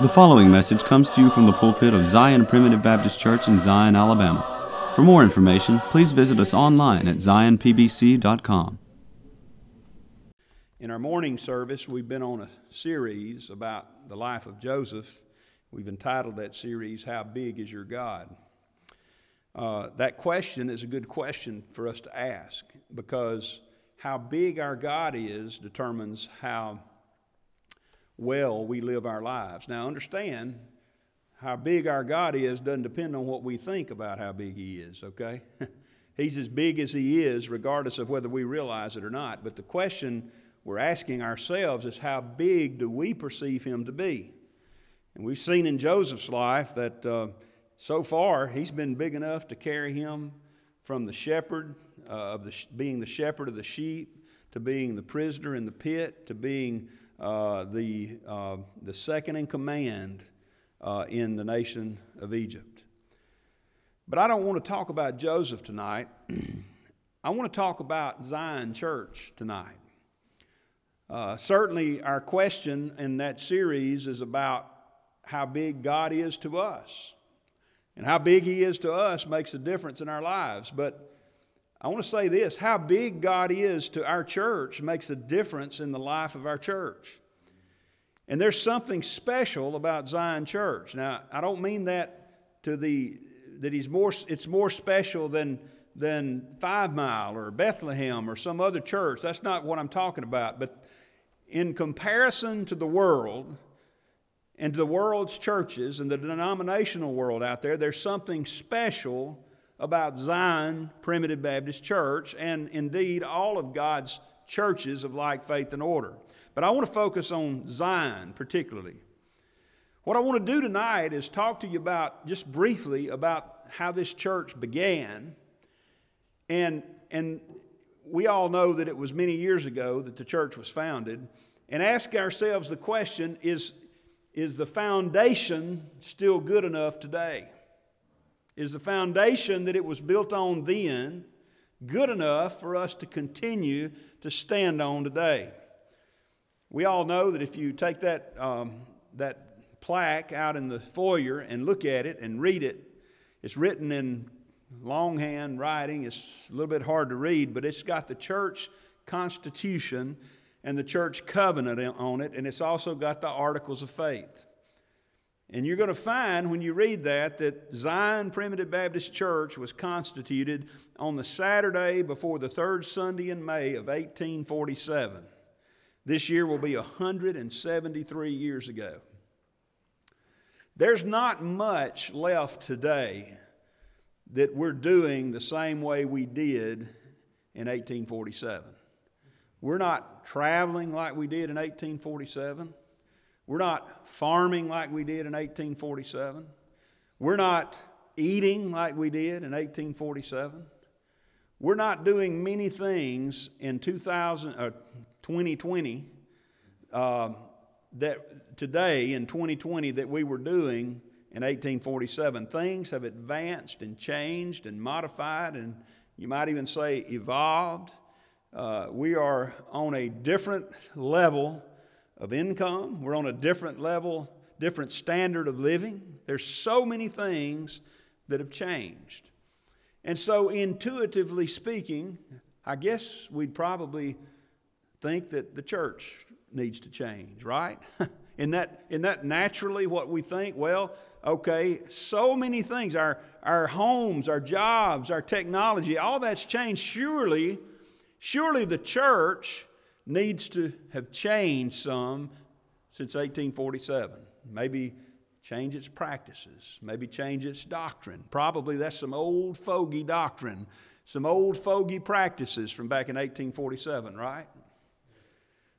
The following message comes to you from the pulpit of Zion Primitive Baptist Church in Zion, Alabama. For more information, please visit us online at zionpbc.com. In our morning service, we've been on a series about the life of Joseph. We've entitled that series, How Big is Your God? Uh, that question is a good question for us to ask because how big our God is determines how well we live our lives. Now, understand, how big our God is doesn't depend on what we think about how big He is, okay? He's as big as He is, regardless of whether we realize it or not. But the question we're asking ourselves is how big do we perceive Him to be? And we've seen in Joseph's life that uh, so far he's been big enough to carry him from the shepherd uh, of the, being the shepherd of the sheep to being the prisoner in the pit to being uh, the, uh, the second in command uh, in the nation of Egypt. But I don't want to talk about Joseph tonight. I want to talk about Zion Church tonight. Uh, certainly, our question in that series is about how big God is to us. And how big He is to us makes a difference in our lives. But I want to say this how big God is to our church makes a difference in the life of our church. And there's something special about Zion Church. Now, I don't mean that to the that he's more it's more special than than Five Mile or Bethlehem or some other church. That's not what I'm talking about. But in comparison to the world and to the world's churches and the denominational world out there, there's something special about Zion Primitive Baptist Church and indeed all of God's churches of like faith and order. But I want to focus on Zion particularly. What I want to do tonight is talk to you about, just briefly, about how this church began. And, and we all know that it was many years ago that the church was founded. And ask ourselves the question is, is the foundation still good enough today? Is the foundation that it was built on then good enough for us to continue to stand on today? We all know that if you take that, um, that plaque out in the foyer and look at it and read it, it's written in longhand writing. It's a little bit hard to read, but it's got the church constitution and the church covenant on it, and it's also got the articles of faith. And you're going to find when you read that that Zion Primitive Baptist Church was constituted on the Saturday before the third Sunday in May of 1847. This year will be 173 years ago. There's not much left today that we're doing the same way we did in 1847. We're not traveling like we did in 1847. We're not farming like we did in 1847. We're not eating like we did in 1847. We're not doing many things in 2000, uh, 2020 uh, that today in 2020 that we were doing in 1847. Things have advanced and changed and modified, and you might even say evolved. Uh, we are on a different level of income. We're on a different level, different standard of living. There's so many things that have changed. And so, intuitively speaking, I guess we'd probably think that the church needs to change, right? in that, in that naturally what we think? Well, okay, so many things. Our, our homes, our jobs, our technology, all that's changed. Surely, surely the church needs to have changed some since 1847. Maybe change its practices, maybe change its doctrine. Probably that's some old fogey doctrine, some old fogey practices from back in 1847, right?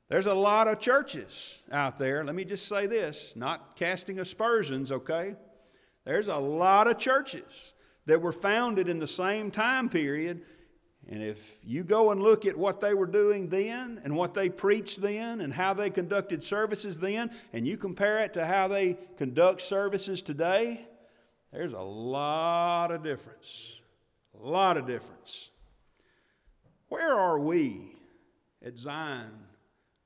There's a lot of churches out there. Let me just say this, not casting aspersions, okay? There's a lot of churches that were founded in the same time period and if you go and look at what they were doing then and what they preached then and how they conducted services then, and you compare it to how they conduct services today, there's a lot of difference. A lot of difference. Where are we at Zion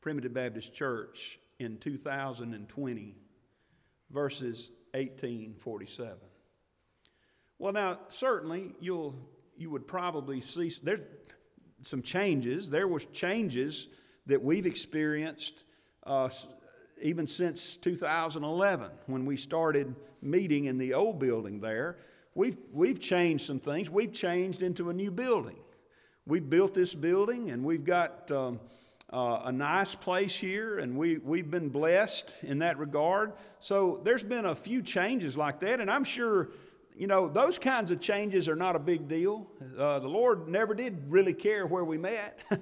Primitive Baptist Church in 2020 verses 1847. Well, now, certainly you'll, you would probably see there's some changes. There was changes that we've experienced uh, even since 2011 when we started meeting in the old building there. We've, we've changed some things. We've changed into a new building. We built this building and we've got um, uh, a nice place here and we, we've been blessed in that regard. So there's been a few changes like that, and I'm sure. You know, those kinds of changes are not a big deal. Uh, the Lord never did really care where we met.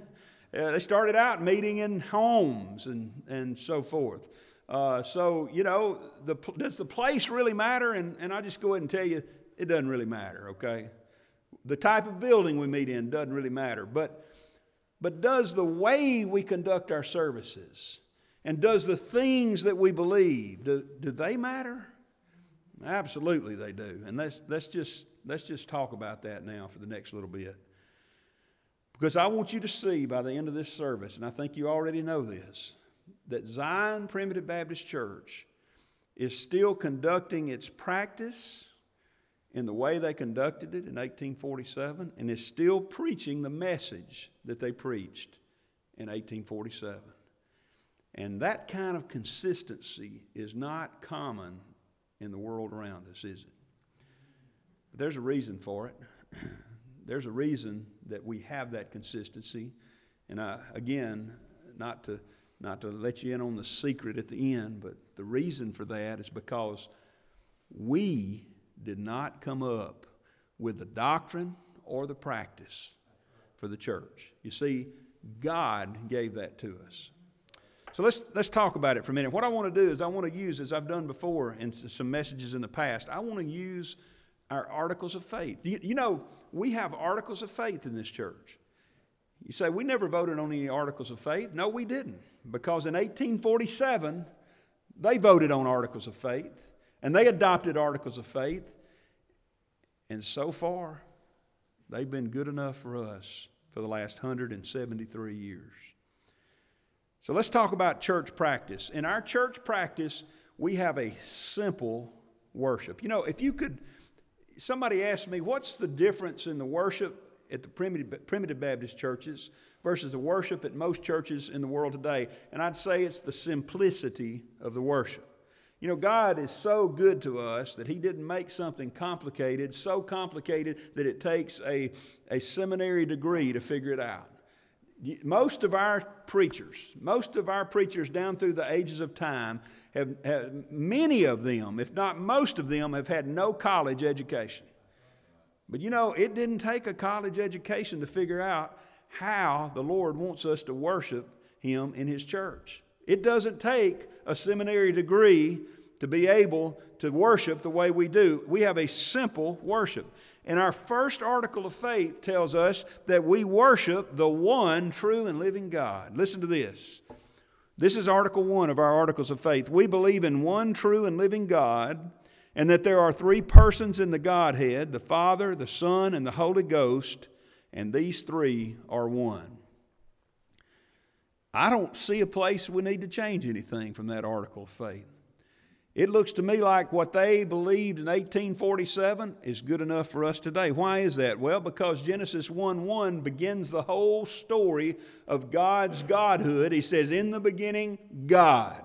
Uh, they started out meeting in homes and, and so forth. Uh, so, you know, the, does the place really matter? And, and I'll just go ahead and tell you, it doesn't really matter, okay? The type of building we meet in doesn't really matter. But, but does the way we conduct our services and does the things that we believe, do, do they matter? Absolutely they do. And let's, let's, just, let's just talk about that now for the next little bit. Because I want you to see by the end of this service, and I think you already know this, that Zion Primitive Baptist Church is still conducting its practice in the way they conducted it in 1847 and is still preaching the message that they preached in 1847. And that kind of consistency is not common in the world around us, is it? But there's a reason for it. there's a reason that we have that consistency. And I, again, not to, not to let you in on the secret at the end, but the reason for that is because we did not come up with the doctrine or the practice for the church. You see, God gave that to us. So let's, let's talk about it for a minute. What I want to do is, I want to use, as I've done before in some messages in the past, I want to use our articles of faith. You, you know, we have articles of faith in this church. You say, we never voted on any articles of faith. No, we didn't. Because in 1847, they voted on articles of faith and they adopted articles of faith. And so far, they've been good enough for us for the last 173 years. So let's talk about church practice. In our church practice, we have a simple worship. You know, if you could somebody asked me, what's the difference in the worship at the primitive, primitive Baptist churches versus the worship at most churches in the world today? And I'd say it's the simplicity of the worship. You know, God is so good to us that He didn't make something complicated, so complicated that it takes a, a seminary degree to figure it out most of our preachers, most of our preachers down through the ages of time, have, have, many of them, if not most of them, have had no college education. But you know, it didn't take a college education to figure out how the Lord wants us to worship Him in His church. It doesn't take a seminary degree to be able to worship the way we do. We have a simple worship. And our first article of faith tells us that we worship the one true and living God. Listen to this. This is Article 1 of our Articles of Faith. We believe in one true and living God, and that there are three persons in the Godhead the Father, the Son, and the Holy Ghost, and these three are one. I don't see a place we need to change anything from that article of faith. It looks to me like what they believed in 1847 is good enough for us today. Why is that? Well, because Genesis 1 1 begins the whole story of God's Godhood. He says, In the beginning, God.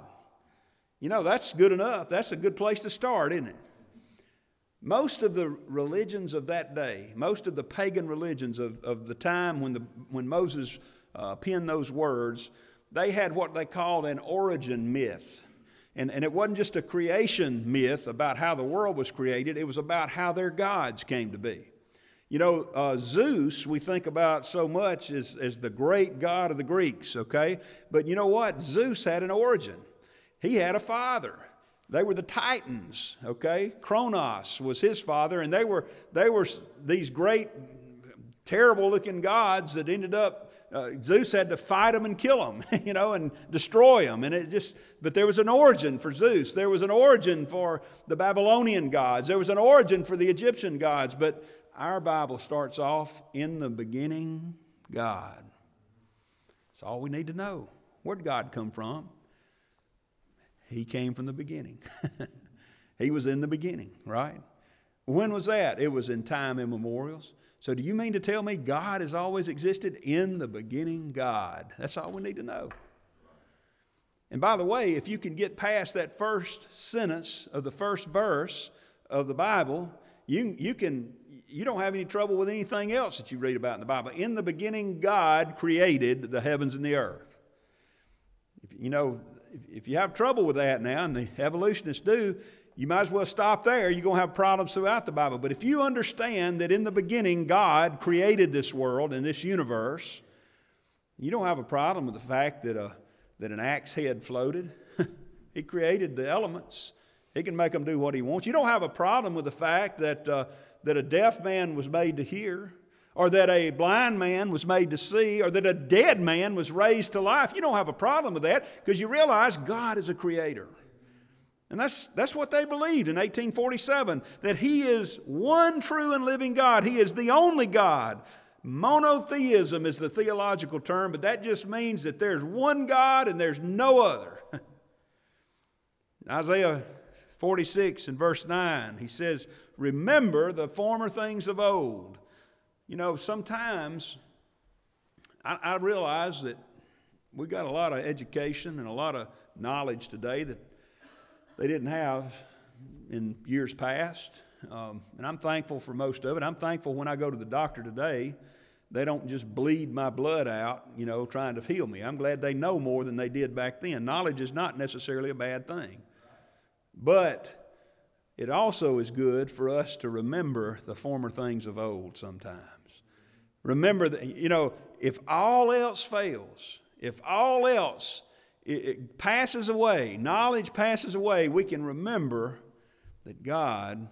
You know, that's good enough. That's a good place to start, isn't it? Most of the religions of that day, most of the pagan religions of, of the time when, the, when Moses uh, penned those words, they had what they called an origin myth. And, and it wasn't just a creation myth about how the world was created, it was about how their gods came to be. You know, uh, Zeus, we think about so much as, as the great god of the Greeks, okay? But you know what? Zeus had an origin. He had a father. They were the Titans, okay? Kronos was his father, and they were, they were these great, terrible looking gods that ended up uh, Zeus had to fight them and kill them, you know, and destroy them. And it just, but there was an origin for Zeus. There was an origin for the Babylonian gods. There was an origin for the Egyptian gods. But our Bible starts off in the beginning, God. That's all we need to know. Where did God come from? He came from the beginning. He was in the beginning, right? When was that? It was in time immemorials. So, do you mean to tell me God has always existed? In the beginning, God. That's all we need to know. And by the way, if you can get past that first sentence of the first verse of the Bible, you, you can you don't have any trouble with anything else that you read about in the Bible. In the beginning, God created the heavens and the earth. If, you know, if, if you have trouble with that now, and the evolutionists do, you might as well stop there. You're going to have problems throughout the Bible. But if you understand that in the beginning, God created this world and this universe, you don't have a problem with the fact that, a, that an axe head floated. he created the elements. He can make them do what he wants. You don't have a problem with the fact that. Uh, that a deaf man was made to hear, or that a blind man was made to see, or that a dead man was raised to life. You don't have a problem with that because you realize God is a creator. And that's, that's what they believed in 1847 that He is one true and living God. He is the only God. Monotheism is the theological term, but that just means that there's one God and there's no other. Isaiah 46 and verse 9, he says, Remember the former things of old. You know, sometimes I, I realize that we got a lot of education and a lot of knowledge today that they didn't have in years past. Um, and I'm thankful for most of it. I'm thankful when I go to the doctor today, they don't just bleed my blood out, you know, trying to heal me. I'm glad they know more than they did back then. Knowledge is not necessarily a bad thing. But it also is good for us to remember the former things of old sometimes. Remember that, you know, if all else fails, if all else it, it passes away, knowledge passes away, we can remember that God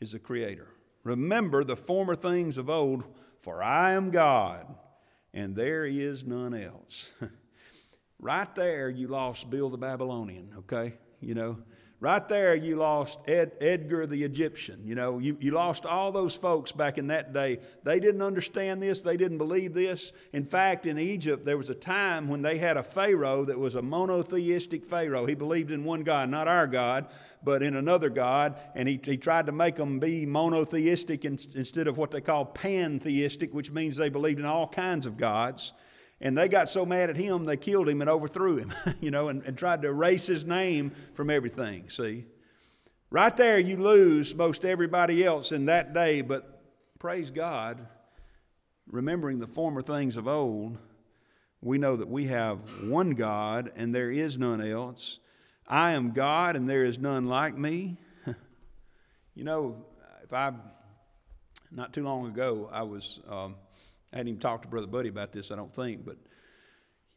is the creator. Remember the former things of old, for I am God, and there is none else. right there, you lost Bill the Babylonian, okay? You know, Right there, you lost Ed, Edgar the Egyptian. You know, you, you lost all those folks back in that day. They didn't understand this, they didn't believe this. In fact, in Egypt, there was a time when they had a Pharaoh that was a monotheistic Pharaoh. He believed in one God, not our God, but in another God, and he, he tried to make them be monotheistic in, instead of what they call pantheistic, which means they believed in all kinds of gods. And they got so mad at him, they killed him and overthrew him, you know, and, and tried to erase his name from everything, see? Right there, you lose most everybody else in that day, but praise God, remembering the former things of old, we know that we have one God and there is none else. I am God and there is none like me. you know, if I, not too long ago, I was. Um, I hadn't even talked to Brother Buddy about this, I don't think, but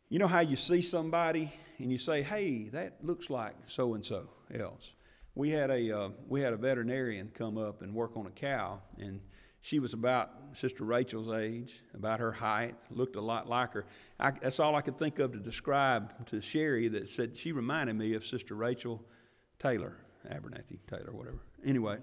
you know how you see somebody and you say, hey, that looks like so and so else. We had, a, uh, we had a veterinarian come up and work on a cow, and she was about Sister Rachel's age, about her height, looked a lot like her. I, that's all I could think of to describe to Sherry that said she reminded me of Sister Rachel Taylor, Abernathy Taylor, whatever. Anyway,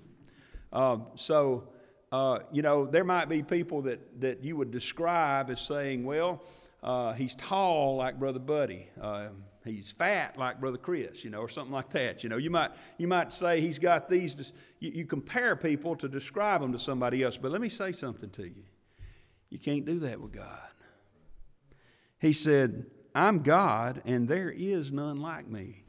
um, so uh, you know, there might be people that, that you would describe as saying, well, uh, he's tall like Brother Buddy. Uh, he's fat like Brother Chris, you know, or something like that. You know, you might, you might say he's got these, you, you compare people to describe them to somebody else. But let me say something to you. You can't do that with God. He said, I'm God, and there is none like me.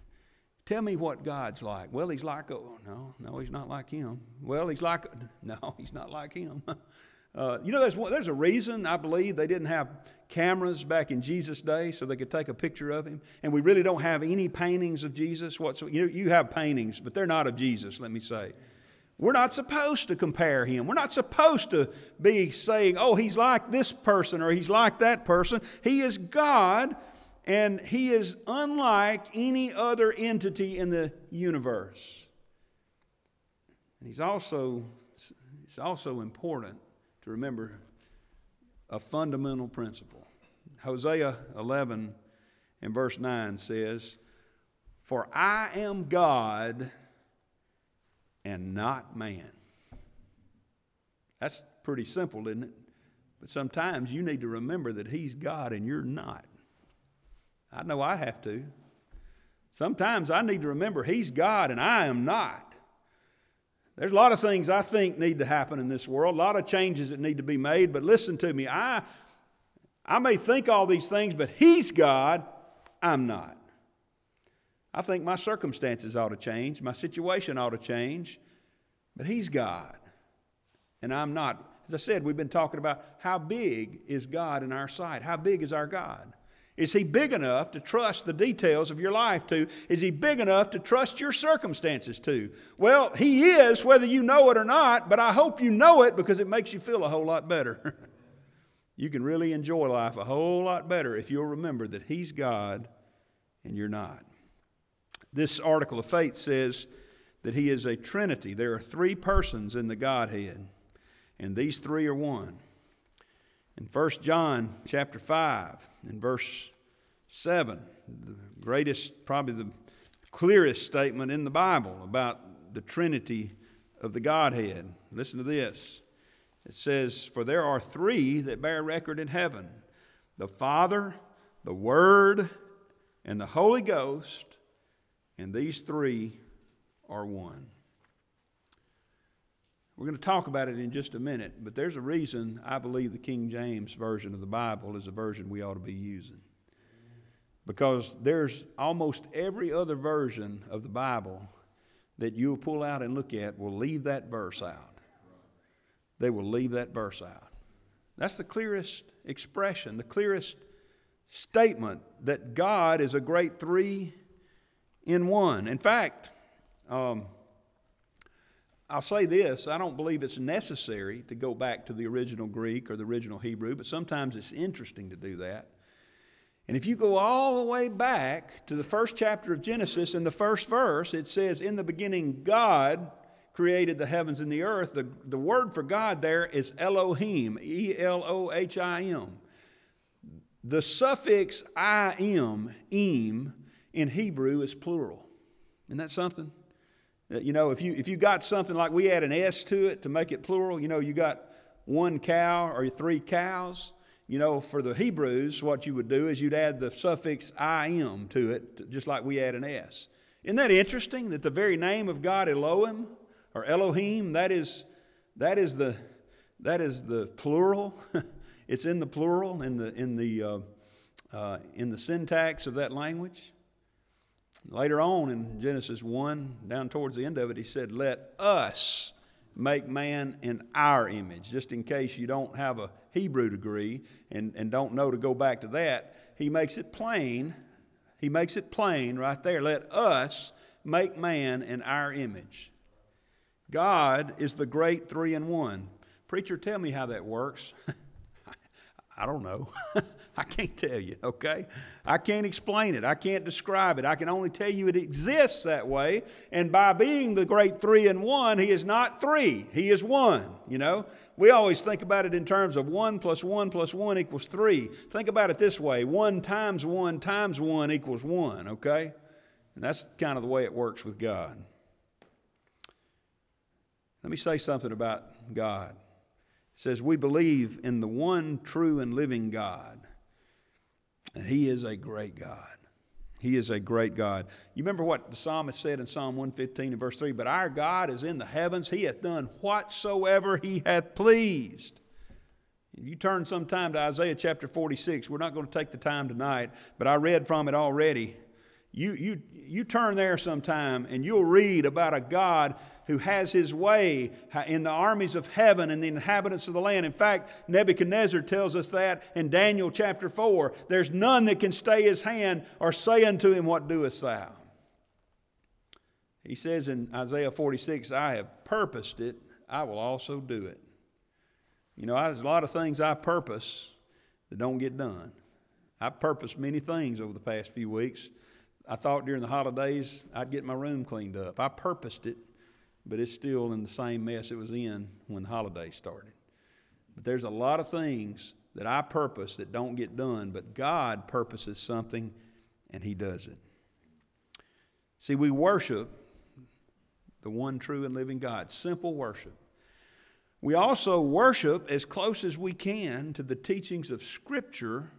Tell me what God's like. Well, he's like, oh, no, no, he's not like him. Well, he's like, no, he's not like him. Uh, you know, there's, there's a reason I believe they didn't have cameras back in Jesus' day so they could take a picture of him. And we really don't have any paintings of Jesus whatsoever. You, know, you have paintings, but they're not of Jesus, let me say. We're not supposed to compare him. We're not supposed to be saying, oh, he's like this person or he's like that person. He is God and he is unlike any other entity in the universe. And he's also, it's also important to remember a fundamental principle. Hosea 11 and verse 9 says, For I am God and not man. That's pretty simple, isn't it? But sometimes you need to remember that He's God and you're not. I know I have to. Sometimes I need to remember He's God and I am not. There's a lot of things I think need to happen in this world, a lot of changes that need to be made, but listen to me. I, I may think all these things, but He's God, I'm not. I think my circumstances ought to change, my situation ought to change, but He's God, and I'm not. As I said, we've been talking about how big is God in our sight? How big is our God? Is He big enough to trust the details of your life to? Is He big enough to trust your circumstances to? Well, He is, whether you know it or not, but I hope you know it because it makes you feel a whole lot better. you can really enjoy life a whole lot better if you'll remember that He's God and you're not. This article of faith says that He is a Trinity. There are three persons in the Godhead, and these three are one. In 1 John chapter 5, in verse 7, the greatest, probably the clearest statement in the Bible about the Trinity of the Godhead. Listen to this. It says, For there are three that bear record in heaven the Father, the Word, and the Holy Ghost, and these three are one. We're going to talk about it in just a minute, but there's a reason I believe the King James Version of the Bible is a version we ought to be using. Because there's almost every other version of the Bible that you'll pull out and look at will leave that verse out. They will leave that verse out. That's the clearest expression, the clearest statement that God is a great three in one. In fact, um, I'll say this I don't believe it's necessary to go back to the original Greek or the original Hebrew, but sometimes it's interesting to do that. And if you go all the way back to the first chapter of Genesis, in the first verse, it says, In the beginning, God created the heavens and the earth. The, the word for God there is Elohim, E L O H I M. The suffix I M, im, in Hebrew is plural. Isn't that something? Uh, you know, if you, if you got something like we add an S to it to make it plural, you know, you got one cow or three cows. You know, for the Hebrews, what you would do is you'd add the suffix im to it, just like we add an S. Isn't that interesting that the very name of God, Elohim or Elohim, that is, that is, the, that is the plural? it's in the plural in the, in, the, uh, uh, in the syntax of that language. Later on in Genesis 1, down towards the end of it, he said, Let us make man in our image. Just in case you don't have a Hebrew degree and, and don't know to go back to that, he makes it plain. He makes it plain right there. Let us make man in our image. God is the great three in one. Preacher, tell me how that works. I don't know. I can't tell you, okay? I can't explain it. I can't describe it. I can only tell you it exists that way. And by being the great three in one, He is not three, He is one, you know? We always think about it in terms of one plus one plus one equals three. Think about it this way one times one times one equals one, okay? And that's kind of the way it works with God. Let me say something about God. It says, We believe in the one true and living God and He is a great God. He is a great God. You remember what the psalmist said in Psalm 115 and verse 3 But our God is in the heavens, He hath done whatsoever He hath pleased. If you turn sometime to Isaiah chapter 46. We're not going to take the time tonight, but I read from it already. You, you, you turn there sometime and you'll read about a God who has his way in the armies of heaven and the inhabitants of the land. In fact, Nebuchadnezzar tells us that in Daniel chapter 4 there's none that can stay his hand or say unto him, What doest thou? He says in Isaiah 46, I have purposed it, I will also do it. You know, there's a lot of things I purpose that don't get done. I've purposed many things over the past few weeks. I thought during the holidays I'd get my room cleaned up. I purposed it but it's still in the same mess it was in when the holidays started. But there's a lot of things that I purpose that don't get done, but God purposes something and He does it. See, we worship the one true and living God, simple worship. We also worship as close as we can to the teachings of Scripture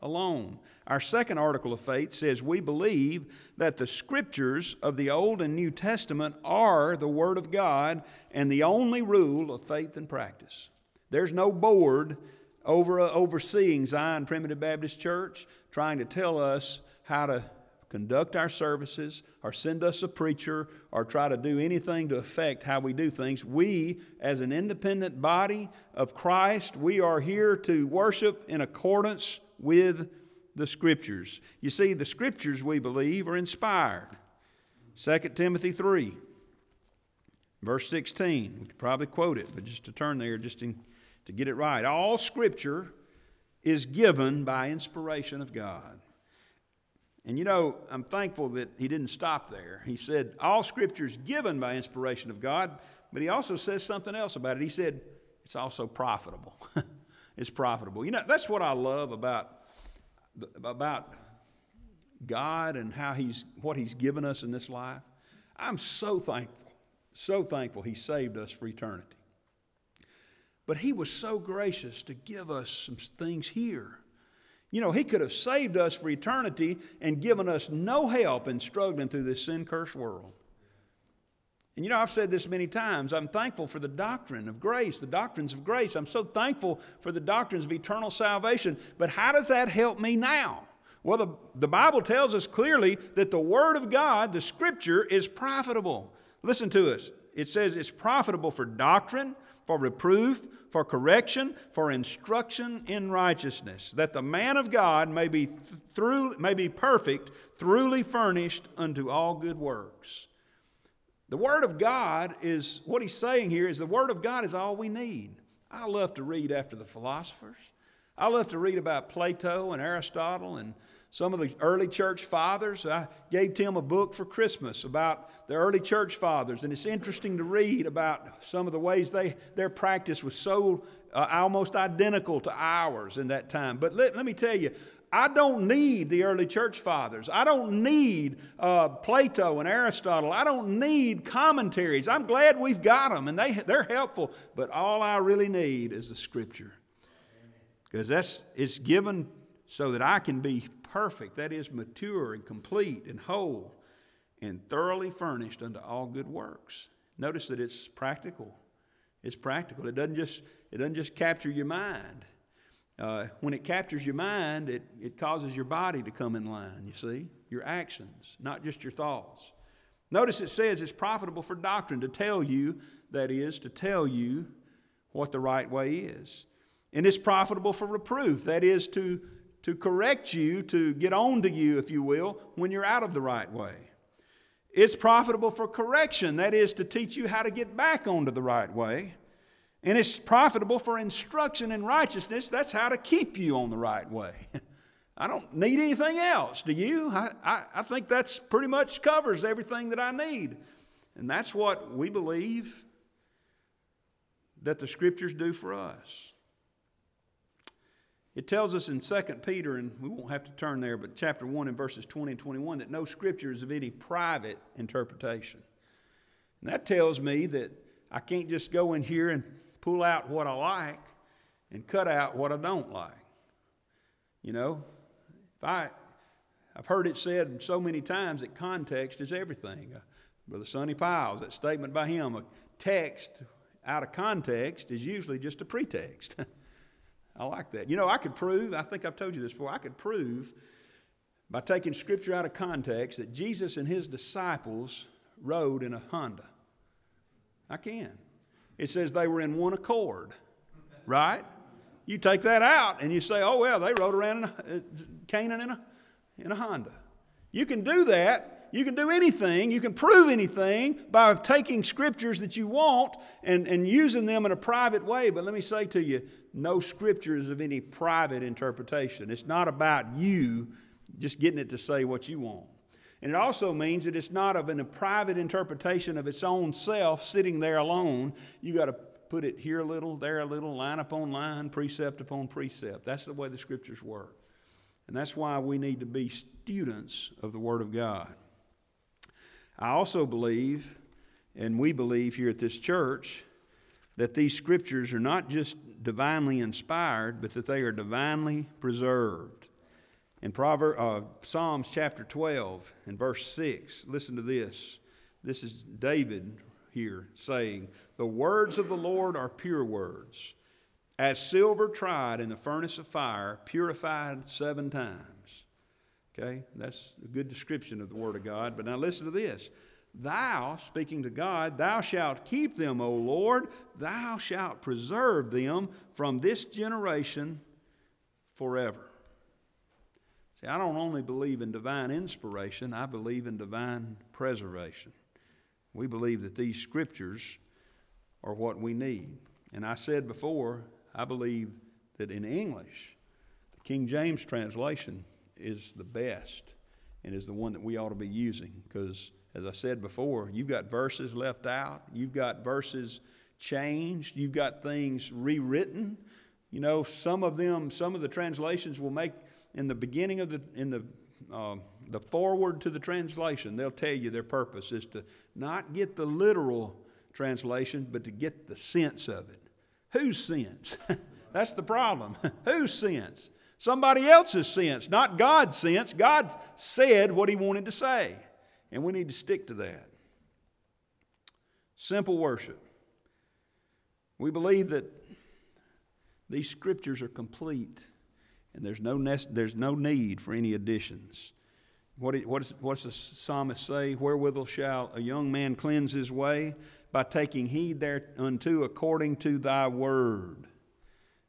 alone. Our second article of faith says we believe that the scriptures of the Old and New Testament are the Word of God and the only rule of faith and practice. There's no board over, uh, overseeing Zion Primitive Baptist Church trying to tell us how to conduct our services or send us a preacher or try to do anything to affect how we do things. We, as an independent body of Christ, we are here to worship in accordance with the Scriptures. You see, the Scriptures, we believe, are inspired. 2 Timothy 3, verse 16. We could probably quote it, but just to turn there, just in, to get it right. All Scripture is given by inspiration of God and you know, I'm thankful that he didn't stop there. He said, All scripture is given by inspiration of God, but he also says something else about it. He said, It's also profitable. it's profitable. You know, that's what I love about, about God and how he's, what he's given us in this life. I'm so thankful, so thankful he saved us for eternity. But he was so gracious to give us some things here you know, He could have saved us for eternity and given us no help in struggling through this sin cursed world. And you know, I've said this many times. I'm thankful for the doctrine of grace, the doctrines of grace. I'm so thankful for the doctrines of eternal salvation. But how does that help me now? Well, the, the Bible tells us clearly that the Word of God, the Scripture, is profitable. Listen to us. It says it's profitable for doctrine, for reproof, for correction, for instruction in righteousness, that the man of God may be, through, may be perfect, truly furnished unto all good works. The Word of God is, what he's saying here is the Word of God is all we need. I love to read after the philosophers. I love to read about Plato and Aristotle and some of the early church fathers. I gave Tim a book for Christmas about the early church fathers, and it's interesting to read about some of the ways they, their practice was so uh, almost identical to ours in that time. But let, let me tell you, I don't need the early church fathers. I don't need uh, Plato and Aristotle. I don't need commentaries. I'm glad we've got them and they, they're helpful. But all I really need is the scripture. Because that's it's given so that I can be perfect, that is, mature and complete and whole and thoroughly furnished unto all good works. Notice that it's practical. It's practical. It doesn't just, it doesn't just capture your mind. Uh, when it captures your mind, it, it causes your body to come in line, you see, your actions, not just your thoughts. Notice it says it's profitable for doctrine to tell you, that is, to tell you what the right way is. And it's profitable for reproof, that is, to to correct you, to get on to you, if you will, when you're out of the right way. It's profitable for correction, that is, to teach you how to get back onto the right way. And it's profitable for instruction in righteousness, that's how to keep you on the right way. I don't need anything else, do you? I, I, I think that's pretty much covers everything that I need. And that's what we believe that the scriptures do for us. It tells us in 2 Peter, and we won't have to turn there, but chapter 1 and verses 20 and 21, that no scripture is of any private interpretation. And that tells me that I can't just go in here and pull out what I like and cut out what I don't like. You know, if I, I've heard it said so many times that context is everything. Uh, Brother Sonny Piles, that statement by him, a text out of context is usually just a pretext. I like that. You know, I could prove, I think I've told you this before, I could prove by taking scripture out of context that Jesus and his disciples rode in a Honda. I can. It says they were in one accord, right? You take that out and you say, oh, well, they rode around in a, uh, Canaan in a, in a Honda. You can do that you can do anything, you can prove anything by taking scriptures that you want and, and using them in a private way. But let me say to you, no scripture is of any private interpretation. It's not about you just getting it to say what you want. And it also means that it's not of a private interpretation of its own self sitting there alone. You got to put it here a little, there a little, line upon line, precept upon precept. That's the way the scriptures work. And that's why we need to be students of the Word of God. I also believe, and we believe here at this church, that these scriptures are not just divinely inspired, but that they are divinely preserved. In Proverbs, uh, Psalms chapter 12 and verse 6, listen to this. This is David here saying, The words of the Lord are pure words, as silver tried in the furnace of fire, purified seven times. Okay, that's a good description of the Word of God. But now listen to this. Thou, speaking to God, thou shalt keep them, O Lord, thou shalt preserve them from this generation forever. See, I don't only believe in divine inspiration, I believe in divine preservation. We believe that these scriptures are what we need. And I said before, I believe that in English, the King James translation is the best and is the one that we ought to be using because, as I said before, you've got verses left out, you've got verses changed, you've got things rewritten. You know, some of them, some of the translations will make in the beginning of the in the uh, the foreword to the translation, they'll tell you their purpose is to not get the literal translation, but to get the sense of it. Whose sense? That's the problem. Whose sense? Somebody else's sense, not God's sense. God said what He wanted to say, and we need to stick to that. Simple worship. We believe that these scriptures are complete and there's no, there's no need for any additions. What, what is, what's the psalmist say? Wherewithal shall a young man cleanse his way? By taking heed thereunto according to thy word.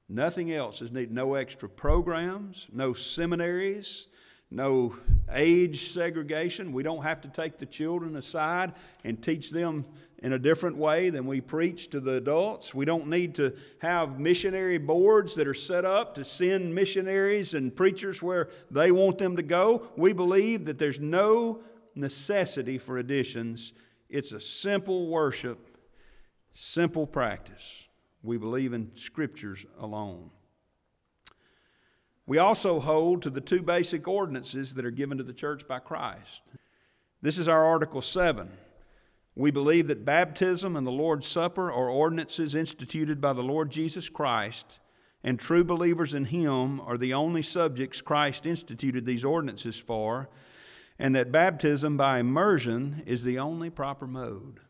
Nothing else is needed. No extra programs, no seminaries, no age segregation. We don't have to take the children aside and teach them in a different way than we preach to the adults. We don't need to have missionary boards that are set up to send missionaries and preachers where they want them to go. We believe that there's no necessity for additions. It's a simple worship, simple practice. We believe in scriptures alone. We also hold to the two basic ordinances that are given to the church by Christ. This is our Article 7. We believe that baptism and the Lord's Supper are ordinances instituted by the Lord Jesus Christ, and true believers in Him are the only subjects Christ instituted these ordinances for, and that baptism by immersion is the only proper mode.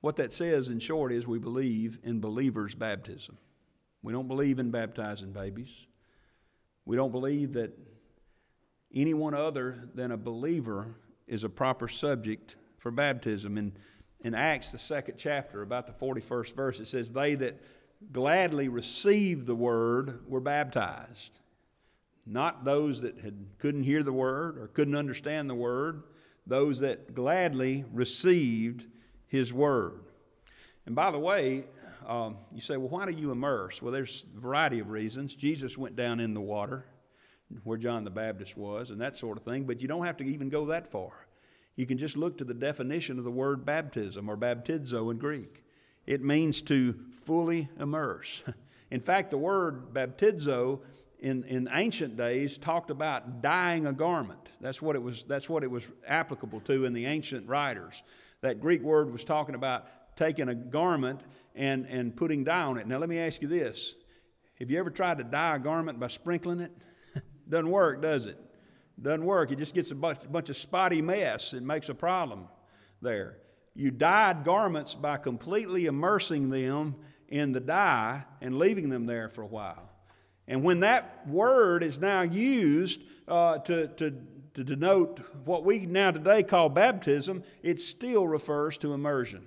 What that says, in short, is we believe in believers' baptism. We don't believe in baptizing babies. We don't believe that anyone other than a believer is a proper subject for baptism. In, in Acts, the second chapter, about the 41st verse, it says, They that gladly received the word were baptized. Not those that had, couldn't hear the word or couldn't understand the word, those that gladly received his word. And by the way, um, you say, well, why do you immerse? Well, there's a variety of reasons. Jesus went down in the water where John the Baptist was and that sort of thing, but you don't have to even go that far. You can just look to the definition of the word baptism or baptizo in Greek. It means to fully immerse. In fact, the word baptizo in, in ancient days talked about dyeing a garment. That's what, it was, that's what it was applicable to in the ancient writers. That Greek word was talking about taking a garment and, and putting dye on it. Now, let me ask you this Have you ever tried to dye a garment by sprinkling it? Doesn't work, does it? Doesn't work. It just gets a bunch, bunch of spotty mess. It makes a problem there. You dyed garments by completely immersing them in the dye and leaving them there for a while. And when that word is now used uh, to, to, to denote what we now today call baptism, it still refers to immersion.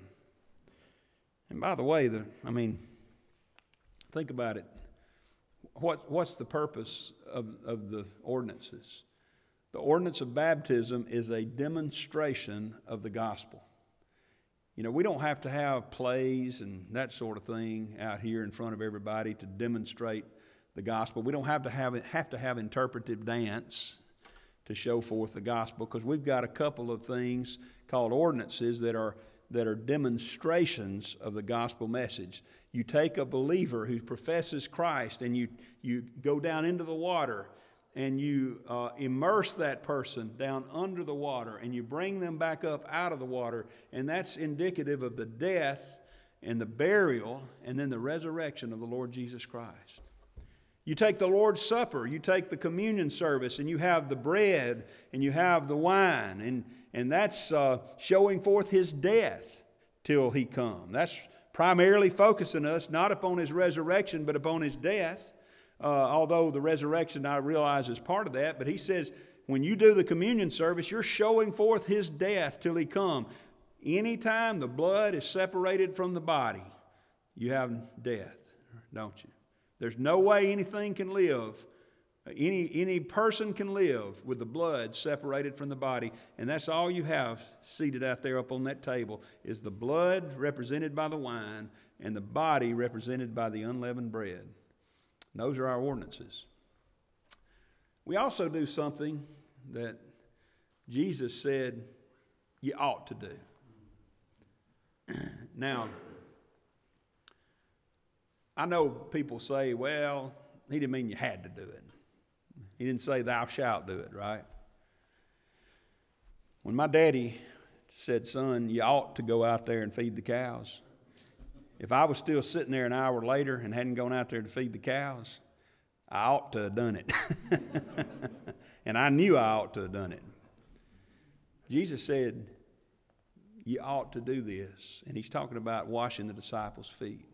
And by the way, the, I mean, think about it. What, what's the purpose of, of the ordinances? The ordinance of baptism is a demonstration of the gospel. You know, we don't have to have plays and that sort of thing out here in front of everybody to demonstrate the gospel. We don't have to have, have to have interpretive dance to show forth the gospel because we've got a couple of things called ordinances that are that are demonstrations of the gospel message. You take a believer who professes Christ and you, you go down into the water and you uh, immerse that person down under the water and you bring them back up out of the water, and that's indicative of the death and the burial and then the resurrection of the Lord Jesus Christ. You take the Lord's Supper, you take the communion service, and you have the bread and you have the wine, and, and that's uh, showing forth his death till he come. That's primarily focusing us not upon his resurrection, but upon his death. Uh, although the resurrection, I realize, is part of that, but he says when you do the communion service, you're showing forth his death till he come. Anytime the blood is separated from the body, you have death, don't you? There's no way anything can live, any, any person can live with the blood separated from the body. And that's all you have seated out there up on that table is the blood represented by the wine and the body represented by the unleavened bread. those are our ordinances. We also do something that Jesus said you ought to do. now, I know people say, well, he didn't mean you had to do it. He didn't say, thou shalt do it, right? When my daddy said, son, you ought to go out there and feed the cows, if I was still sitting there an hour later and hadn't gone out there to feed the cows, I ought to have done it. and I knew I ought to have done it. Jesus said, You ought to do this. And he's talking about washing the disciples' feet.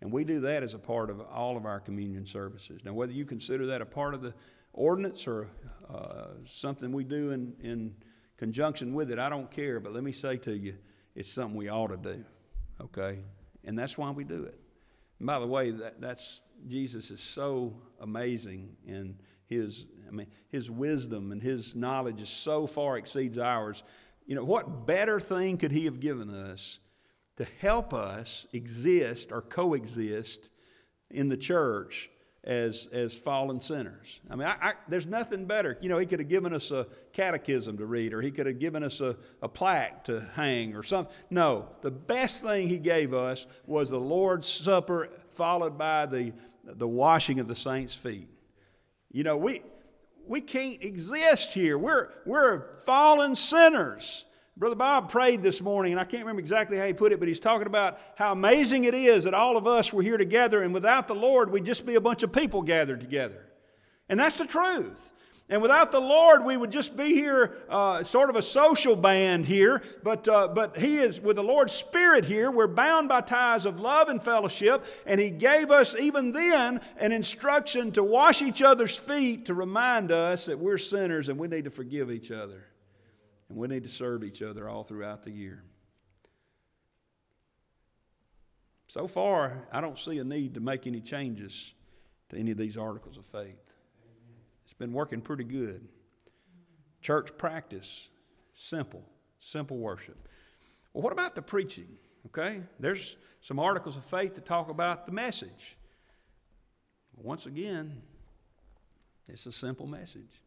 And we do that as a part of all of our communion services. Now, whether you consider that a part of the ordinance or uh, something we do in, in conjunction with it, I don't care. But let me say to you, it's something we ought to do, okay? And that's why we do it. And by the way, that, that's Jesus is so amazing in his, I mean, his wisdom and his knowledge is so far exceeds ours. You know, what better thing could he have given us to help us exist or coexist in the church as, as fallen sinners. I mean, I, I, there's nothing better. You know, he could have given us a catechism to read, or he could have given us a, a plaque to hang, or something. No, the best thing he gave us was the Lord's Supper, followed by the, the washing of the saints' feet. You know, we, we can't exist here. We're, we're fallen sinners. Brother Bob prayed this morning, and I can't remember exactly how he put it, but he's talking about how amazing it is that all of us were here together, and without the Lord, we'd just be a bunch of people gathered together. And that's the truth. And without the Lord, we would just be here, uh, sort of a social band here. But, uh, but He is, with the Lord's Spirit here, we're bound by ties of love and fellowship. And He gave us, even then, an instruction to wash each other's feet to remind us that we're sinners and we need to forgive each other. And we need to serve each other all throughout the year. So far, I don't see a need to make any changes to any of these articles of faith. It's been working pretty good. Church practice, simple, simple worship. Well, what about the preaching? Okay, there's some articles of faith that talk about the message. Once again, it's a simple message.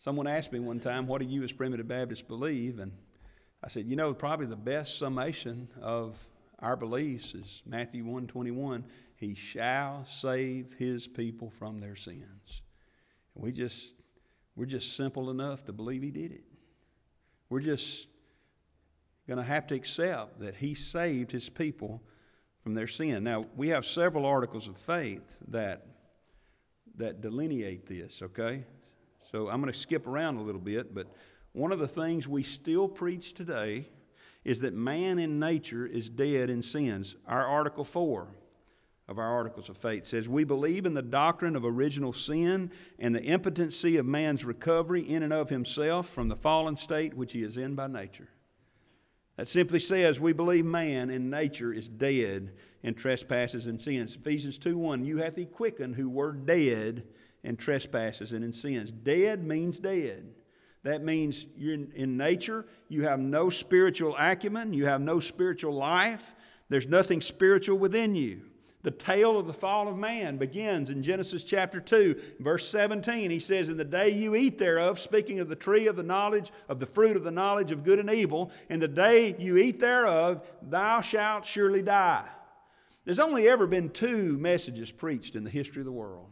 Someone asked me one time, What do you as primitive Baptists believe? And I said, You know, probably the best summation of our beliefs is Matthew 1 21. He shall save his people from their sins. And we just, we're just simple enough to believe he did it. We're just going to have to accept that he saved his people from their sin. Now, we have several articles of faith that, that delineate this, okay? So I'm going to skip around a little bit, but one of the things we still preach today is that man in nature is dead in sins. Our Article 4 of our Articles of Faith says, We believe in the doctrine of original sin and the impotency of man's recovery in and of himself from the fallen state which he is in by nature. That simply says we believe man in nature is dead in trespasses and sins. Ephesians 2 1, you hath he quickened who were dead in trespasses and in sins. Dead means dead. That means you're in, in, nature, you have no spiritual acumen, you have no spiritual life, there's nothing spiritual within you. The tale of the fall of man begins in Genesis chapter 2, verse 17. He says, In the day you eat thereof, speaking of the tree of the knowledge, of the fruit of the knowledge of good and evil, in the day you eat thereof, thou shalt surely die. There's only ever been two messages preached in the history of the world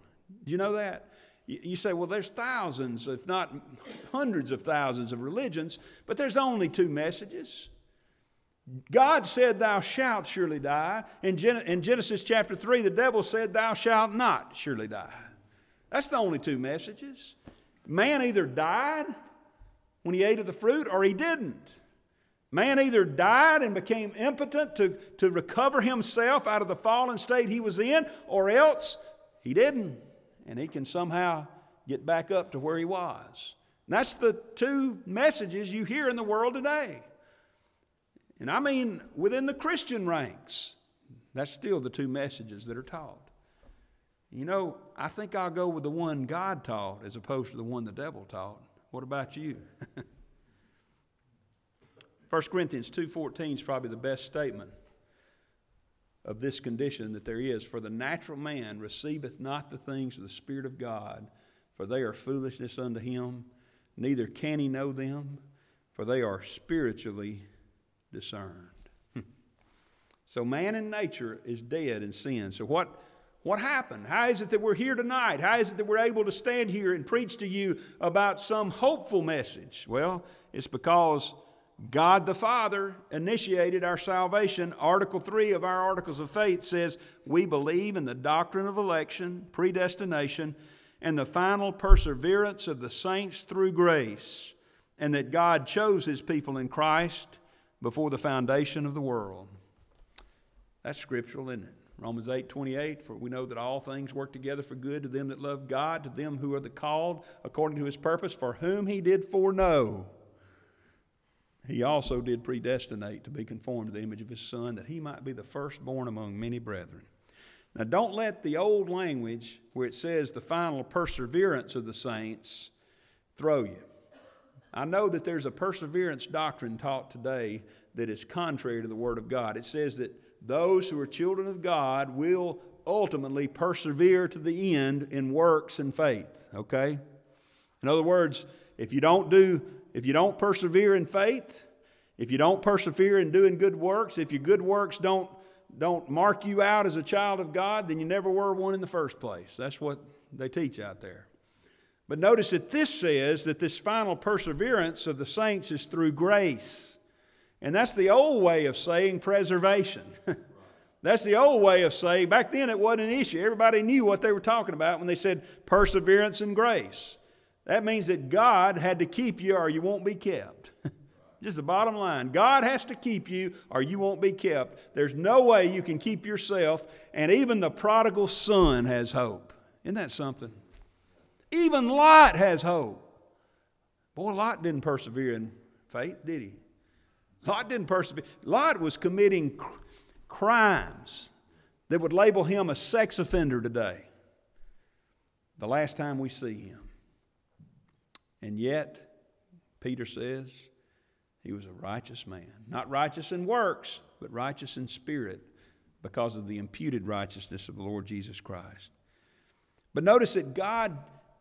do you know that? You say, well, there's thousands, if not hundreds of thousands of religions, but there's only two messages. God said, Thou shalt surely die. In, Gen- in Genesis chapter 3, the devil said, Thou shalt not surely die. That's the only two messages. Man either died when he ate of the fruit or he didn't. Man either died and became impotent to, to recover himself out of the fallen state he was in, or else he didn't. And he can somehow get back up to where he was. And that's the two messages you hear in the world today. And I mean within the Christian ranks. That's still the two messages that are taught. You know, I think I'll go with the one God taught as opposed to the one the devil taught. What about you? 1 Corinthians 2:14 is probably the best statement of this condition that there is for the natural man receiveth not the things of the spirit of God for they are foolishness unto him neither can he know them for they are spiritually discerned. so man in nature is dead in sin. So what what happened? How is it that we're here tonight? How is it that we're able to stand here and preach to you about some hopeful message? Well, it's because God the Father initiated our salvation. Article 3 of our Articles of Faith says, We believe in the doctrine of election, predestination, and the final perseverance of the saints through grace, and that God chose His people in Christ before the foundation of the world. That's scriptural, isn't it? Romans 8 28, for we know that all things work together for good to them that love God, to them who are the called according to His purpose, for whom He did foreknow he also did predestinate to be conformed to the image of his son, that he might be the firstborn among many brethren. Now, don't let the old language where it says the final perseverance of the saints throw you. I know that there's a perseverance doctrine taught today that is contrary to the Word of God. It says that those who are children of God will ultimately persevere to the end in works and faith, okay? In other words, if you don't do if you don't persevere in faith, if you don't persevere in doing good works, if your good works don't, don't mark you out as a child of God, then you never were one in the first place. That's what they teach out there. But notice that this says that this final perseverance of the saints is through grace. And that's the old way of saying preservation. that's the old way of saying, back then it wasn't an issue. Everybody knew what they were talking about when they said perseverance and grace. That means that God had to keep you or you won't be kept. Just the bottom line. God has to keep you or you won't be kept. There's no way you can keep yourself, and even the prodigal son has hope. Isn't that something? Even Lot has hope. Boy, Lot didn't persevere in faith, did he? Lot didn't persevere. Lot was committing cr- crimes that would label him a sex offender today. The last time we see him. And yet, Peter says, he was a righteous man. Not righteous in works, but righteous in spirit because of the imputed righteousness of the Lord Jesus Christ. But notice that God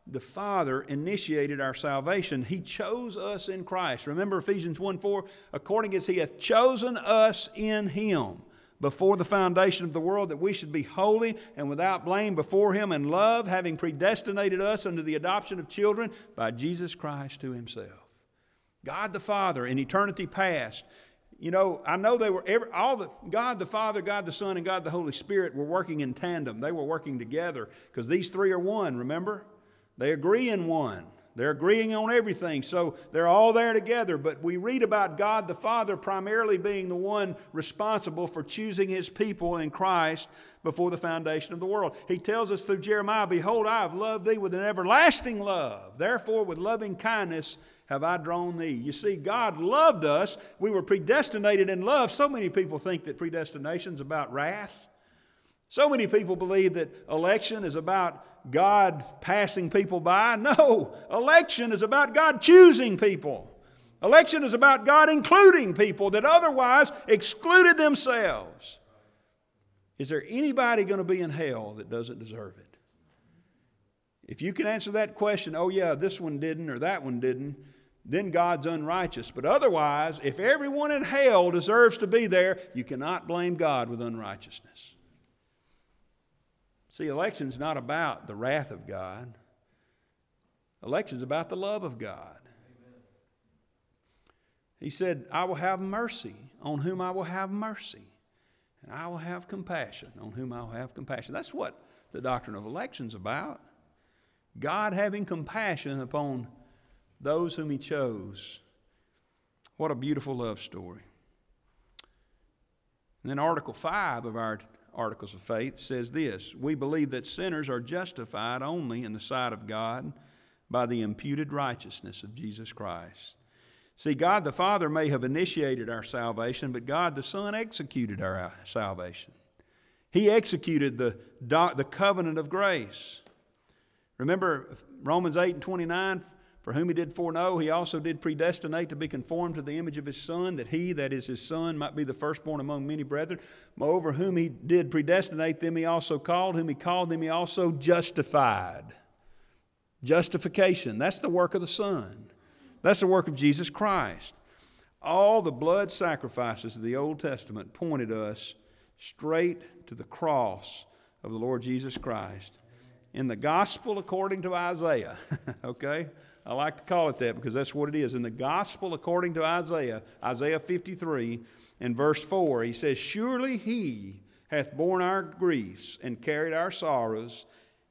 the Father initiated our salvation. He chose us in Christ. Remember Ephesians 1 4, according as He hath chosen us in Him before the foundation of the world, that we should be holy and without blame before Him in love, having predestinated us unto the adoption of children by Jesus Christ to Himself. God the Father in eternity past. You know, I know they were every, all the God the Father, God the Son, and God the Holy Spirit were working in tandem. They were working together because these three are one, remember? They agree in one. They're agreeing on everything, so they're all there together. But we read about God the Father primarily being the one responsible for choosing his people in Christ before the foundation of the world. He tells us through Jeremiah, Behold, I have loved thee with an everlasting love. Therefore, with loving kindness have I drawn thee. You see, God loved us. We were predestinated in love. So many people think that predestination is about wrath. So many people believe that election is about God passing people by. No, election is about God choosing people. Election is about God including people that otherwise excluded themselves. Is there anybody going to be in hell that doesn't deserve it? If you can answer that question, oh, yeah, this one didn't or that one didn't, then God's unrighteous. But otherwise, if everyone in hell deserves to be there, you cannot blame God with unrighteousness. See, election's not about the wrath of God. Election's about the love of God. He said, I will have mercy on whom I will have mercy, and I will have compassion on whom I will have compassion. That's what the doctrine of election's about. God having compassion upon those whom He chose. What a beautiful love story. And then Article 5 of our Articles of Faith says this We believe that sinners are justified only in the sight of God by the imputed righteousness of Jesus Christ. See, God the Father may have initiated our salvation, but God the Son executed our salvation. He executed the, the covenant of grace. Remember Romans 8 and 29 for whom he did foreknow, he also did predestinate to be conformed to the image of his Son, that he, that is his Son, might be the firstborn among many brethren. Moreover, whom he did predestinate, them he also called. Whom he called, them he also justified. Justification, that's the work of the Son. That's the work of Jesus Christ. All the blood sacrifices of the Old Testament pointed us straight to the cross of the Lord Jesus Christ. In the gospel according to Isaiah, okay? I like to call it that because that's what it is. In the gospel, according to Isaiah, Isaiah 53 and verse 4, he says, Surely he hath borne our griefs and carried our sorrows.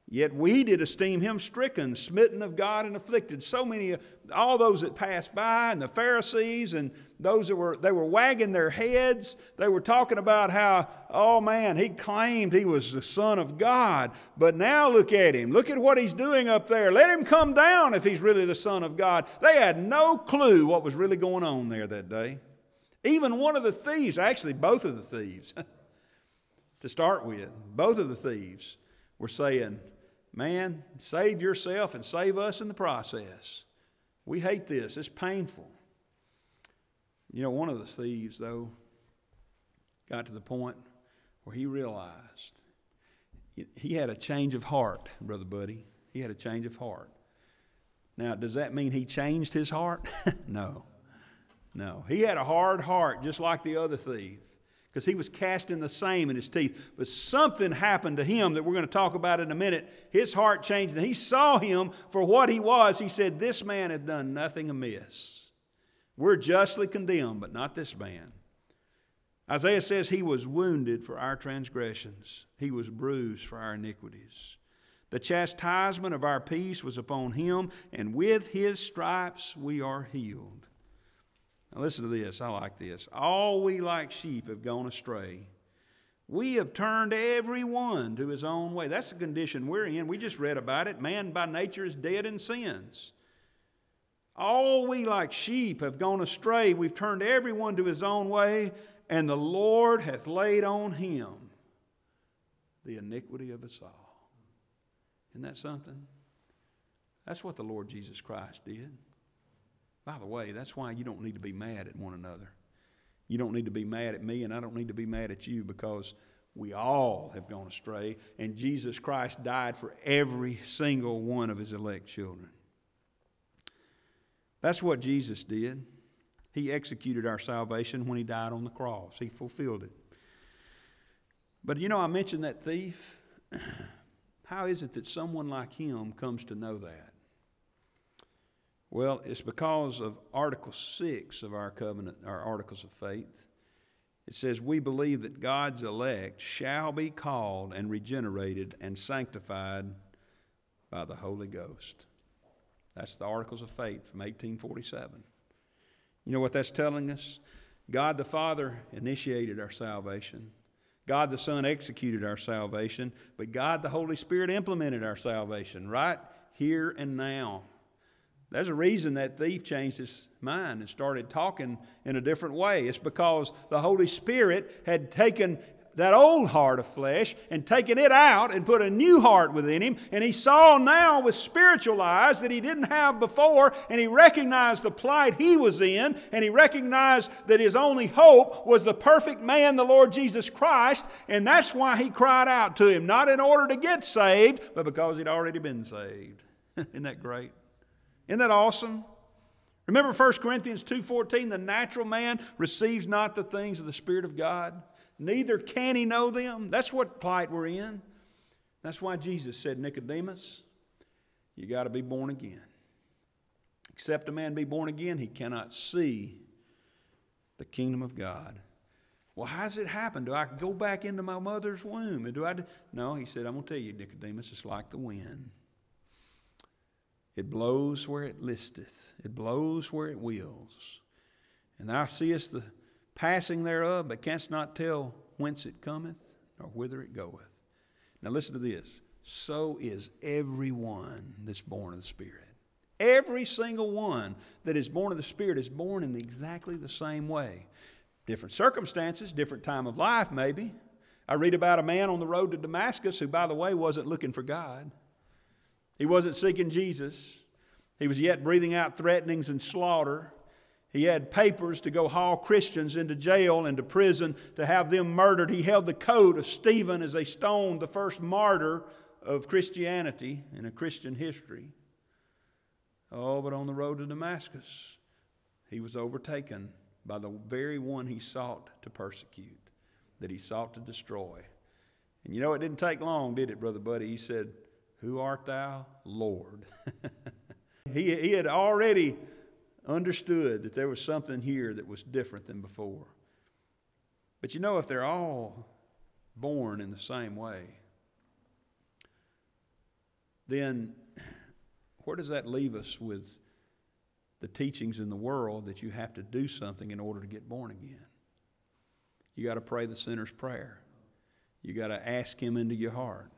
Yet we did esteem him stricken, smitten of God, and afflicted. So many, all those that passed by, and the Pharisees, and those that were, they were wagging their heads. They were talking about how, oh man, he claimed he was the Son of God. But now look at him. Look at what he's doing up there. Let him come down if he's really the Son of God. They had no clue what was really going on there that day. Even one of the thieves, actually, both of the thieves, to start with, both of the thieves were saying, Man, save yourself and save us in the process. We hate this, it's painful. You know, one of the thieves, though, got to the point where he realized he had a change of heart, Brother Buddy. He had a change of heart. Now, does that mean he changed his heart? no. No. He had a hard heart, just like the other thief because he was casting the same in his teeth. But something happened to him that we're going to talk about in a minute. His heart changed, and he saw him for what he was. He said, This man had done nothing amiss. We're justly condemned, but not this man. Isaiah says he was wounded for our transgressions, he was bruised for our iniquities. The chastisement of our peace was upon him, and with his stripes we are healed. Now, listen to this. I like this. All we like sheep have gone astray. We have turned every one to his own way. That's the condition we're in. We just read about it. Man by nature is dead in sins. All we like sheep have gone astray. We've turned everyone to his own way, and the Lord hath laid on him the iniquity of us all. Isn't that something? That's what the Lord Jesus Christ did. By the way, that's why you don't need to be mad at one another. You don't need to be mad at me, and I don't need to be mad at you because we all have gone astray, and Jesus Christ died for every single one of his elect children. That's what Jesus did. He executed our salvation when he died on the cross, he fulfilled it. But you know, I mentioned that thief. How is it that someone like him comes to know that? Well, it's because of Article 6 of our covenant, our Articles of Faith. It says, We believe that God's elect shall be called and regenerated and sanctified by the Holy Ghost. That's the Articles of Faith from 1847. You know what that's telling us? God the Father initiated our salvation. God the Son executed our salvation, but God the Holy Spirit implemented our salvation right here and now. There's a reason that thief changed his mind and started talking in a different way. It's because the Holy Spirit had taken that old heart of flesh and taken it out and put a new heart within him. And he saw now with spiritual eyes that he didn't have before, and he recognized the plight he was in, and he recognized that his only hope was the perfect man, the Lord Jesus Christ. And that's why he cried out to him, not in order to get saved, but because he'd already been saved. Isn't that great? Isn't that awesome? Remember 1 Corinthians 2:14, the natural man receives not the things of the spirit of God, neither can he know them. That's what plight we're in. That's why Jesus said, Nicodemus, you got to be born again. Except a man be born again, he cannot see the kingdom of God. Well, how does it happen? Do I go back into my mother's womb? And do I? Do? No, he said, I'm going to tell you, Nicodemus, it's like the wind. It blows where it listeth, it blows where it wills. And thou seest the passing thereof, but canst not tell whence it cometh, nor whither it goeth. Now listen to this. So is everyone that's born of the Spirit. Every single one that is born of the Spirit is born in exactly the same way. Different circumstances, different time of life, maybe. I read about a man on the road to Damascus who, by the way, wasn't looking for God. He wasn't seeking Jesus. He was yet breathing out threatenings and slaughter. He had papers to go haul Christians into jail and to prison to have them murdered. He held the coat of Stephen as they stoned the first martyr of Christianity in a Christian history. Oh, but on the road to Damascus, he was overtaken by the very one he sought to persecute, that he sought to destroy. And you know, it didn't take long, did it, Brother Buddy? He said, Who art thou? Lord. he, he had already understood that there was something here that was different than before. But you know, if they're all born in the same way, then where does that leave us with the teachings in the world that you have to do something in order to get born again? You got to pray the sinner's prayer. You got to ask Him into your heart.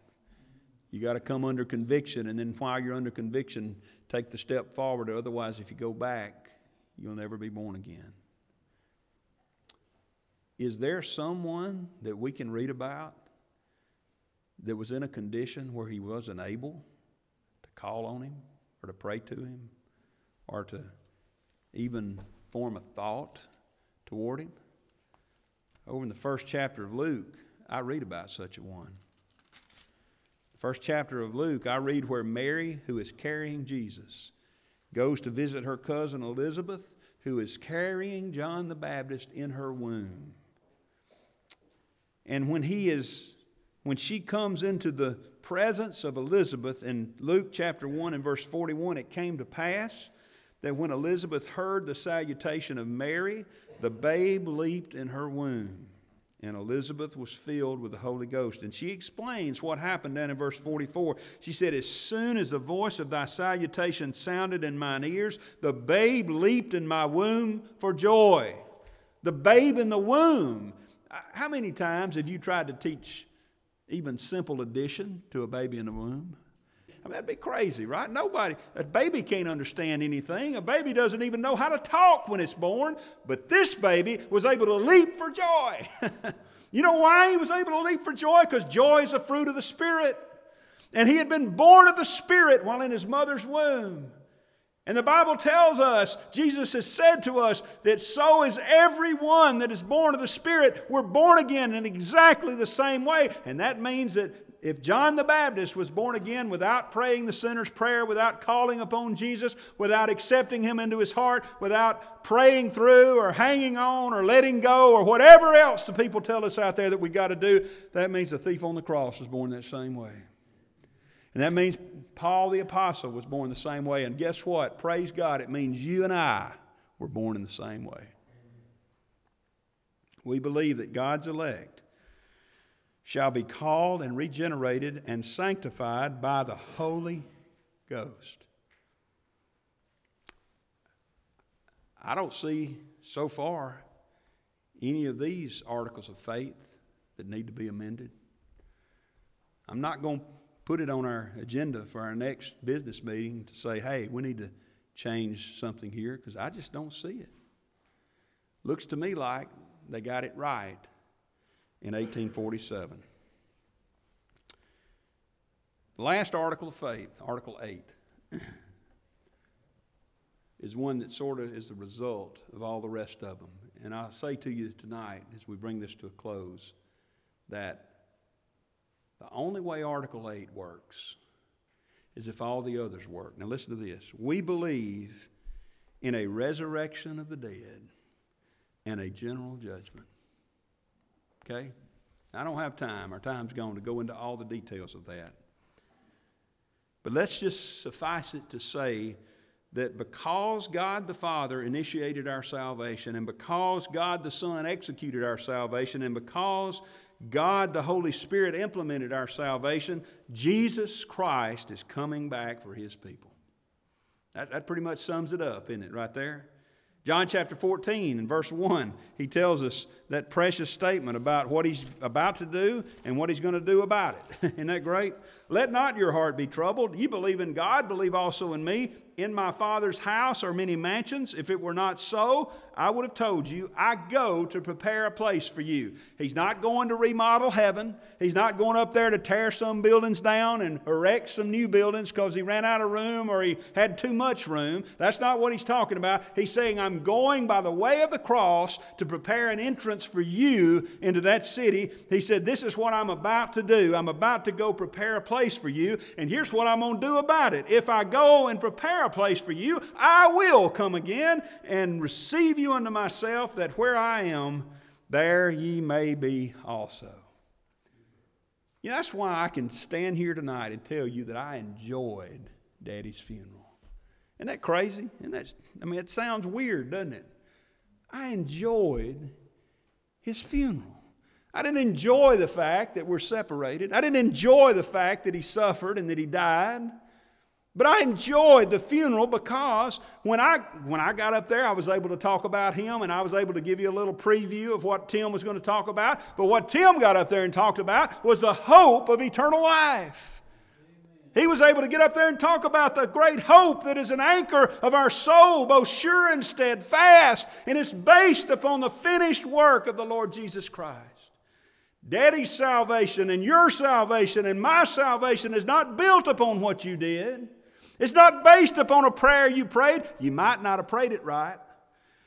You got to come under conviction, and then while you're under conviction, take the step forward. Otherwise, if you go back, you'll never be born again. Is there someone that we can read about that was in a condition where he wasn't able to call on Him? or to pray to Him or to even form a thought toward Him. Over in the first chapter of Luke, I read about such a one. First chapter of Luke, I read where Mary, who is carrying Jesus, goes to visit her cousin Elizabeth, who is carrying John the Baptist in her womb. And when he is when she comes into the presence of Elizabeth in Luke chapter 1 and verse 41, it came to pass that when Elizabeth heard the salutation of Mary, the babe leaped in her womb. And Elizabeth was filled with the Holy Ghost. And she explains what happened down in verse 44. She said, As soon as the voice of thy salutation sounded in mine ears, the babe leaped in my womb for joy. The babe in the womb. Uh, how many times have you tried to teach even simple addition to a baby in the womb. Mean, that'd be crazy, right? Nobody, a baby can't understand anything. A baby doesn't even know how to talk when it's born, but this baby was able to leap for joy. you know why he was able to leap for joy? Because joy is a fruit of the Spirit. And he had been born of the Spirit while in his mother's womb. And the Bible tells us, Jesus has said to us, that so is everyone that is born of the Spirit. We're born again in exactly the same way. And that means that if John the Baptist was born again without praying the sinner's prayer, without calling upon Jesus, without accepting him into his heart, without praying through or hanging on or letting go or whatever else the people tell us out there that we got to do, that means the thief on the cross was born that same way. And that means Paul the Apostle was born the same way. And guess what? Praise God, it means you and I were born in the same way. We believe that God's elect shall be called and regenerated and sanctified by the Holy Ghost. I don't see so far any of these articles of faith that need to be amended. I'm not going to put it on our agenda for our next business meeting to say, hey, we need to change something here because I just don't see it. Looks to me like they got it right in 1847. The last article of faith, Article 8, is one that sort of is the result of all the rest of them. And I'll say to you tonight, as we bring this to a close, that the only way Article 8 works is if all the others work. Now, listen to this. We believe in a resurrection of the dead and a general judgment. Okay? I don't have time, our time's gone to go into all the details of that. But let's just suffice it to say that because God the Father initiated our salvation, and because God the Son executed our salvation, and because God the Holy Spirit implemented our salvation, Jesus Christ is coming back for his people. That, that pretty much sums it up, isn't it, right there? John chapter 14 and verse 1, he tells us that precious statement about what he's about to do and what he's going to do about it. Isn't that great? Let not your heart be troubled. You believe in God, believe also in me. In my Father's house are many mansions. If it were not so, I would have told you, I go to prepare a place for you. He's not going to remodel heaven. He's not going up there to tear some buildings down and erect some new buildings because he ran out of room or he had too much room. That's not what he's talking about. He's saying, I'm going by the way of the cross to prepare an entrance for you into that city. He said, This is what I'm about to do. I'm about to go prepare a place for you, and here's what I'm going to do about it. If I go and prepare a place for you, I will come again and receive unto myself, that where I am, there ye may be also. You know, that's why I can stand here tonight and tell you that I enjoyed Daddy's funeral. Isn't that crazy? And that's I mean, it sounds weird, doesn't it? I enjoyed his funeral. I didn't enjoy the fact that we're separated. I didn't enjoy the fact that he suffered and that he died. But I enjoyed the funeral because when I, when I got up there, I was able to talk about him and I was able to give you a little preview of what Tim was going to talk about. But what Tim got up there and talked about was the hope of eternal life. He was able to get up there and talk about the great hope that is an anchor of our soul, both sure and steadfast, and it's based upon the finished work of the Lord Jesus Christ. Daddy's salvation and your salvation and my salvation is not built upon what you did. It's not based upon a prayer you prayed. You might not have prayed it right.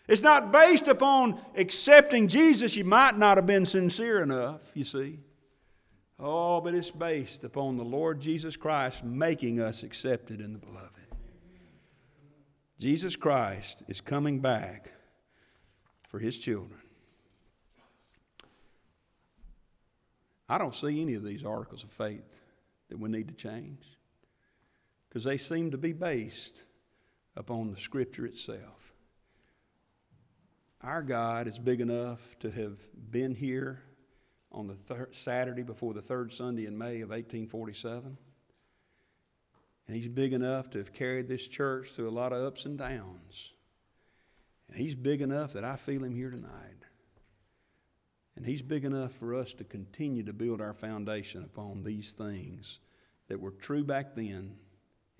It's not based upon accepting Jesus. You might not have been sincere enough, you see. Oh, but it's based upon the Lord Jesus Christ making us accepted in the beloved. Jesus Christ is coming back for his children. I don't see any of these articles of faith that we need to change because they seem to be based upon the Scripture itself. Our God is big enough to have been here on the thir- Saturday before the third Sunday in May of 1847. And He's big enough to have carried this church through a lot of ups and downs. And He's big enough that I feel Him here tonight. And He's big enough for us to continue to build our foundation upon these things that were true back then